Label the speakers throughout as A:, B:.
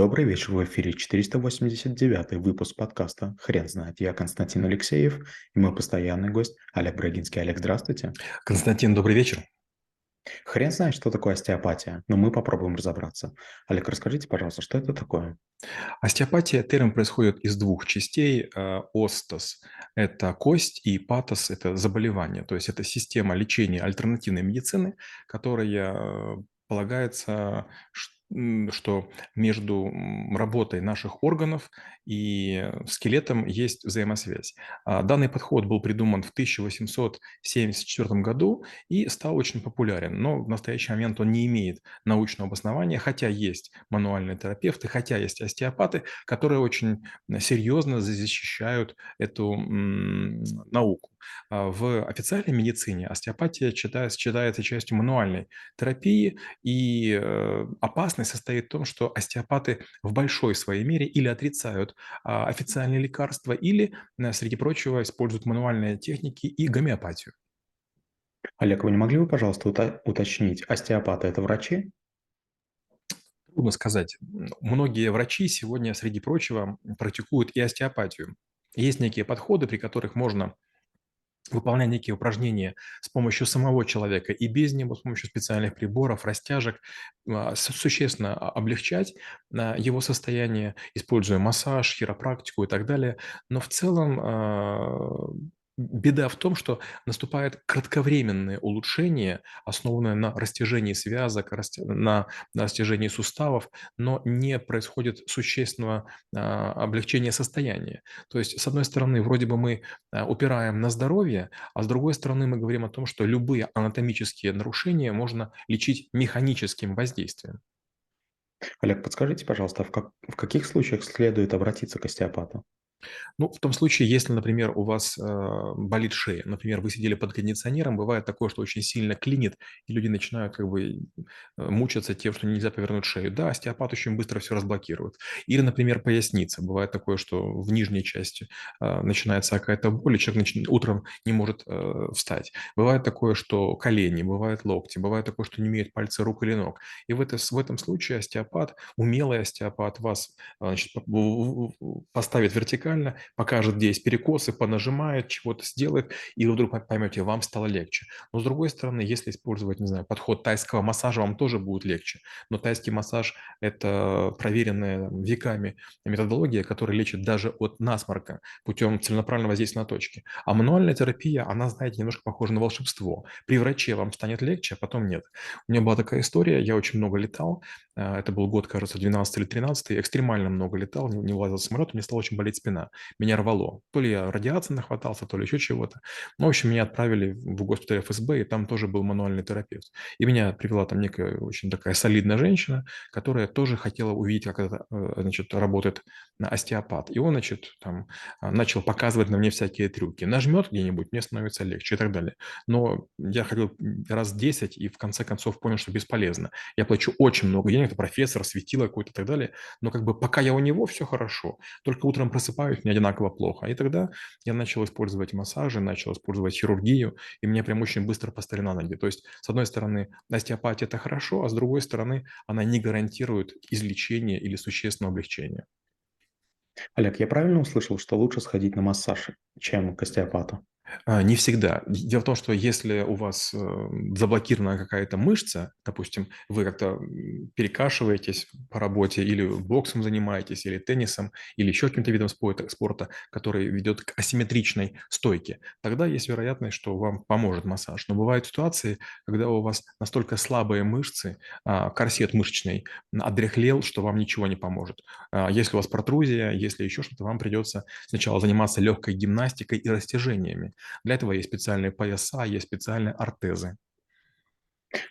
A: Добрый вечер, в эфире 489 выпуск подкаста «Хрен знает». Я Константин Алексеев и мой постоянный гость Олег Брагинский. Олег, здравствуйте.
B: Константин, добрый вечер.
A: Хрен знает, что такое остеопатия, но мы попробуем разобраться. Олег, расскажите, пожалуйста, что это такое?
B: Остеопатия термин происходит из двух частей. Э, остос– это кость, и патос– это заболевание. То есть это система лечения альтернативной медицины, которая э, полагается, что между работой наших органов и скелетом есть взаимосвязь. А данный подход был придуман в 1874 году и стал очень популярен, но в настоящий момент он не имеет научного обоснования, хотя есть мануальные терапевты, хотя есть остеопаты, которые очень серьезно защищают эту науку. А в официальной медицине остеопатия считается, считается частью мануальной терапии, и э, опасность состоит в том, что остеопаты в большой своей мере или отрицают а, официальные лекарства, или, э, среди прочего, используют мануальные техники и гомеопатию.
A: Олег, вы не могли бы, пожалуйста, уточнить, остеопаты – это врачи?
B: Трудно сказать. Многие врачи сегодня, среди прочего, практикуют и остеопатию. Есть некие подходы, при которых можно выполняя некие упражнения с помощью самого человека и без него, с помощью специальных приборов, растяжек, а, существенно облегчать а, его состояние, используя массаж, хиропрактику и так далее. Но в целом а, Беда в том, что наступает кратковременное улучшение, основанное на растяжении связок, на, растяжении суставов, но не происходит существенного а, облегчения состояния. То есть, с одной стороны, вроде бы мы а, упираем на здоровье, а с другой стороны мы говорим о том, что любые анатомические нарушения можно лечить механическим воздействием.
A: Олег, подскажите, пожалуйста, в, как, в каких случаях следует обратиться к остеопату?
B: Ну, в том случае, если, например, у вас э, болит шея, например, вы сидели под кондиционером, бывает такое, что очень сильно клинит, и люди начинают как бы э, мучаться тем, что нельзя повернуть шею. Да, остеопат очень быстро все разблокирует. Или, например, поясница. Бывает такое, что в нижней части э, начинается какая-то боль, и человек нач... утром не может э, встать. Бывает такое, что колени, бывает локти, бывает такое, что не имеет пальцы рук или ног. И в, это, в этом случае остеопат, умелый остеопат вас э, значит, поставит вертикально, вертикально, покажет, где есть перекосы, понажимает, чего-то сделает, и вы вдруг поймете, вам стало легче. Но с другой стороны, если использовать, не знаю, подход тайского массажа, вам тоже будет легче. Но тайский массаж – это проверенная веками методология, которая лечит даже от насморка путем целенаправленного воздействия на точки. А мануальная терапия, она, знаете, немножко похожа на волшебство. При враче вам станет легче, а потом нет. У меня была такая история, я очень много летал, а, это был год, кажется, 12 или 13 экстремально много летал, не, не влазил в самолет, мне стала очень болеть спина. Меня рвало. То ли я радиации нахватался, то ли еще чего-то. Ну, в общем, меня отправили в госпиталь ФСБ, и там тоже был мануальный терапевт. И меня привела там некая очень такая солидная женщина, которая тоже хотела увидеть, как это, э, значит, работает остеопат. И он, значит, там а, начал показывать на мне всякие трюки. Нажмет где-нибудь, мне становится легче и так далее. Но я ходил раз 10 и в конце концов понял, что бесполезно. Я плачу очень много денег, это профессор, светило какой-то и так далее. Но как бы пока я у него, все хорошо. Только утром просыпаюсь, мне одинаково плохо. И тогда я начал использовать массажи, начал использовать хирургию, и мне прям очень быстро поставили на ноги. То есть, с одной стороны, остеопатия – это хорошо, а с другой стороны, она не гарантирует излечение или существенного облегчения.
A: Олег, я правильно услышал, что лучше сходить на массаж, чем к остеопату?
B: А, не всегда. Дело в том, что если у вас э, заблокирована какая-то мышца, допустим, вы как-то перекашиваетесь по работе или боксом занимаетесь, или теннисом, или еще каким-то видом спорта, который ведет к асимметричной стойке, тогда есть вероятность, что вам поможет массаж. Но бывают ситуации, когда у вас настолько слабые мышцы, а, корсет мышечный одряхлел, что вам ничего не поможет. А, если у вас протрузия, если еще что-то, вам придется сначала заниматься легкой гимнастикой и растяжениями. Для этого есть специальные пояса, есть специальные ортезы.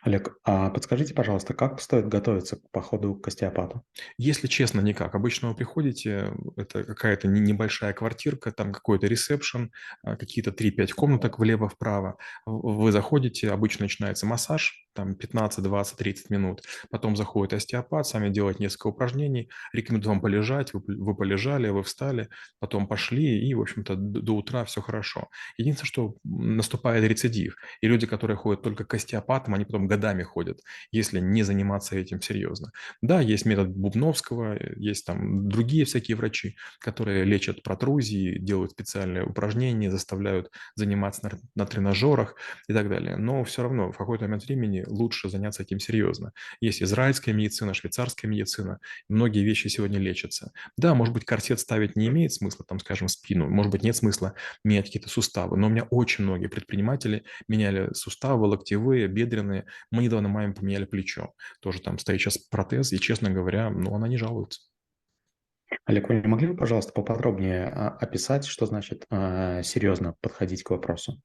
A: Олег, а подскажите, пожалуйста, как стоит готовиться к походу к остеопату?
B: Если честно, никак. Обычно вы приходите, это какая-то небольшая квартирка, там какой-то ресепшн, а, какие-то 3-5 комнаток влево-вправо. Вы заходите, обычно начинается массаж, там 15, 20, 30 минут. Потом заходит остеопат, сами делает несколько упражнений, рекомендует вам полежать, вы, вы полежали, вы встали, потом пошли, и, в общем-то, до, до утра все хорошо. Единственное, что наступает рецидив, и люди, которые ходят только к остеопатам, они потом годами ходят, если не заниматься этим серьезно. Да, есть метод Бубновского, есть там другие всякие врачи, которые лечат протрузии, делают специальные упражнения, заставляют заниматься на, на тренажерах и так далее. Но все равно в какой-то момент времени лучше заняться этим серьезно. Есть израильская медицина, швейцарская медицина, многие вещи сегодня лечатся. Да, может быть, корсет ставить не имеет смысла, там, скажем, спину, может быть, нет смысла менять какие-то суставы, но у меня очень многие предприниматели меняли суставы, локтевые, бедренные. Мы недавно маме поменяли плечо. Тоже там стоит сейчас протез, и, честно говоря, ну, она не жалуется.
A: Олег, вы не могли бы, пожалуйста, поподробнее а, описать, что значит а, серьезно подходить к вопросу?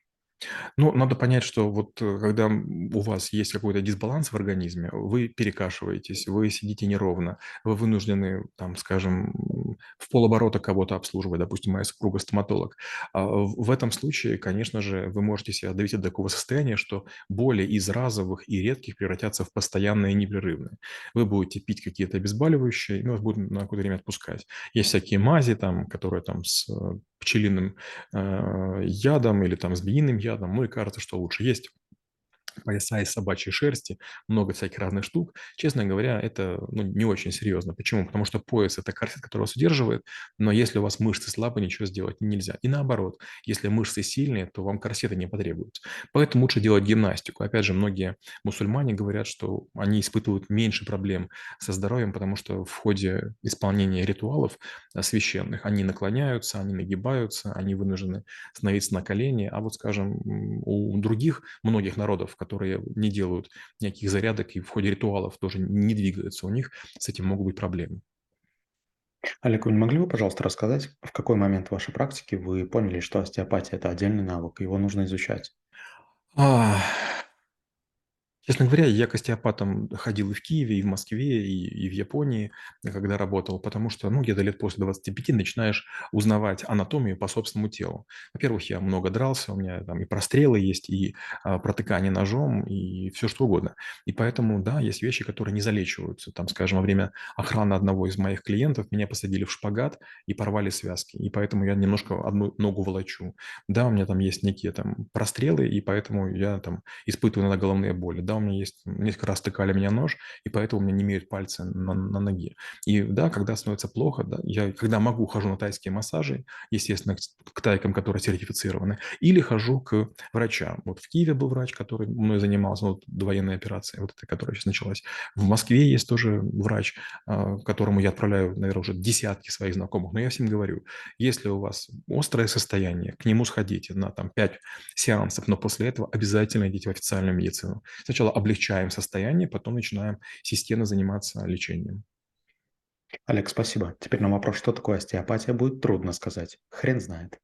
B: Ну, надо понять, что вот э, когда у вас есть какой-то дисбаланс в организме, вы перекашиваетесь, вы сидите неровно, вы вынуждены, там, скажем, в полоборота кого-то обслуживать, допустим, моя супруга стоматолог. А в этом случае, конечно же, вы можете себя довести до такого состояния, что боли из разовых и редких превратятся в постоянные и непрерывные. Вы будете пить какие-то обезболивающие, и вас будут на какое-то время отпускать. Есть всякие мази, там, которые там с э, пчелиным э, ядом или там змеиным ядом, ну и кажется, что лучше есть пояса из собачьей шерсти, много всяких разных штук. Честно говоря, это ну, не очень серьезно. Почему? Потому что пояс – это корсет, который вас удерживает, но если у вас мышцы слабые, ничего сделать нельзя. И наоборот, если мышцы сильные, то вам корсеты не потребуются. Поэтому лучше делать гимнастику. Опять же, многие мусульмане говорят, что они испытывают меньше проблем со здоровьем, потому что в ходе исполнения ритуалов э, священных они наклоняются, они нагибаются, они вынуждены становиться на колени. А вот, скажем, у других многих народов, которые не делают никаких зарядок и в ходе ритуалов тоже не двигаются, у них с этим могут быть проблемы.
A: Олег, вы не могли бы, пожалуйста, рассказать, в какой момент вашей практики вы поняли, что остеопатия– это отдельный навык, его нужно изучать?
B: А, Честно говоря, я к остеопатам ходил и в Киеве, и в Москве, и, и в Японии, когда работал, потому что, ну, где-то лет после 25 начинаешь узнавать анатомию по собственному телу. Во-первых, я много дрался, у меня там и прострелы есть, и а, протыкание ножом, и все что угодно. И поэтому, да, есть вещи, которые не залечиваются. Там, скажем, во время охраны одного из моих клиентов меня посадили в шпагат и порвали связки, и поэтому я немножко одну ногу волочу. Да, у меня там есть некие там прострелы, и поэтому я там испытываю иногда головные боли. Да, у меня есть, несколько раз тыкали меня нож, и поэтому у меня не имеют пальцы на, на ноге. И да, когда становится плохо, да, я когда могу, хожу на тайские массажи, естественно, к тайкам, которые сертифицированы, или хожу к врачам. Вот в Киеве был врач, который мной занимался, ну, вот военной операцией, вот этой, которая сейчас началась. В Москве есть тоже врач, а, которому я отправляю, наверное, уже десятки своих знакомых. Но я всем говорю, если у вас острое состояние, к нему сходите на там 5 сеансов, но после этого обязательно идите в официальную медицину. Сначала сначала облегчаем состояние, потом начинаем системно заниматься лечением.
A: Олег, спасибо. Теперь на вопрос, что такое остеопатия, будет трудно сказать. Хрен знает.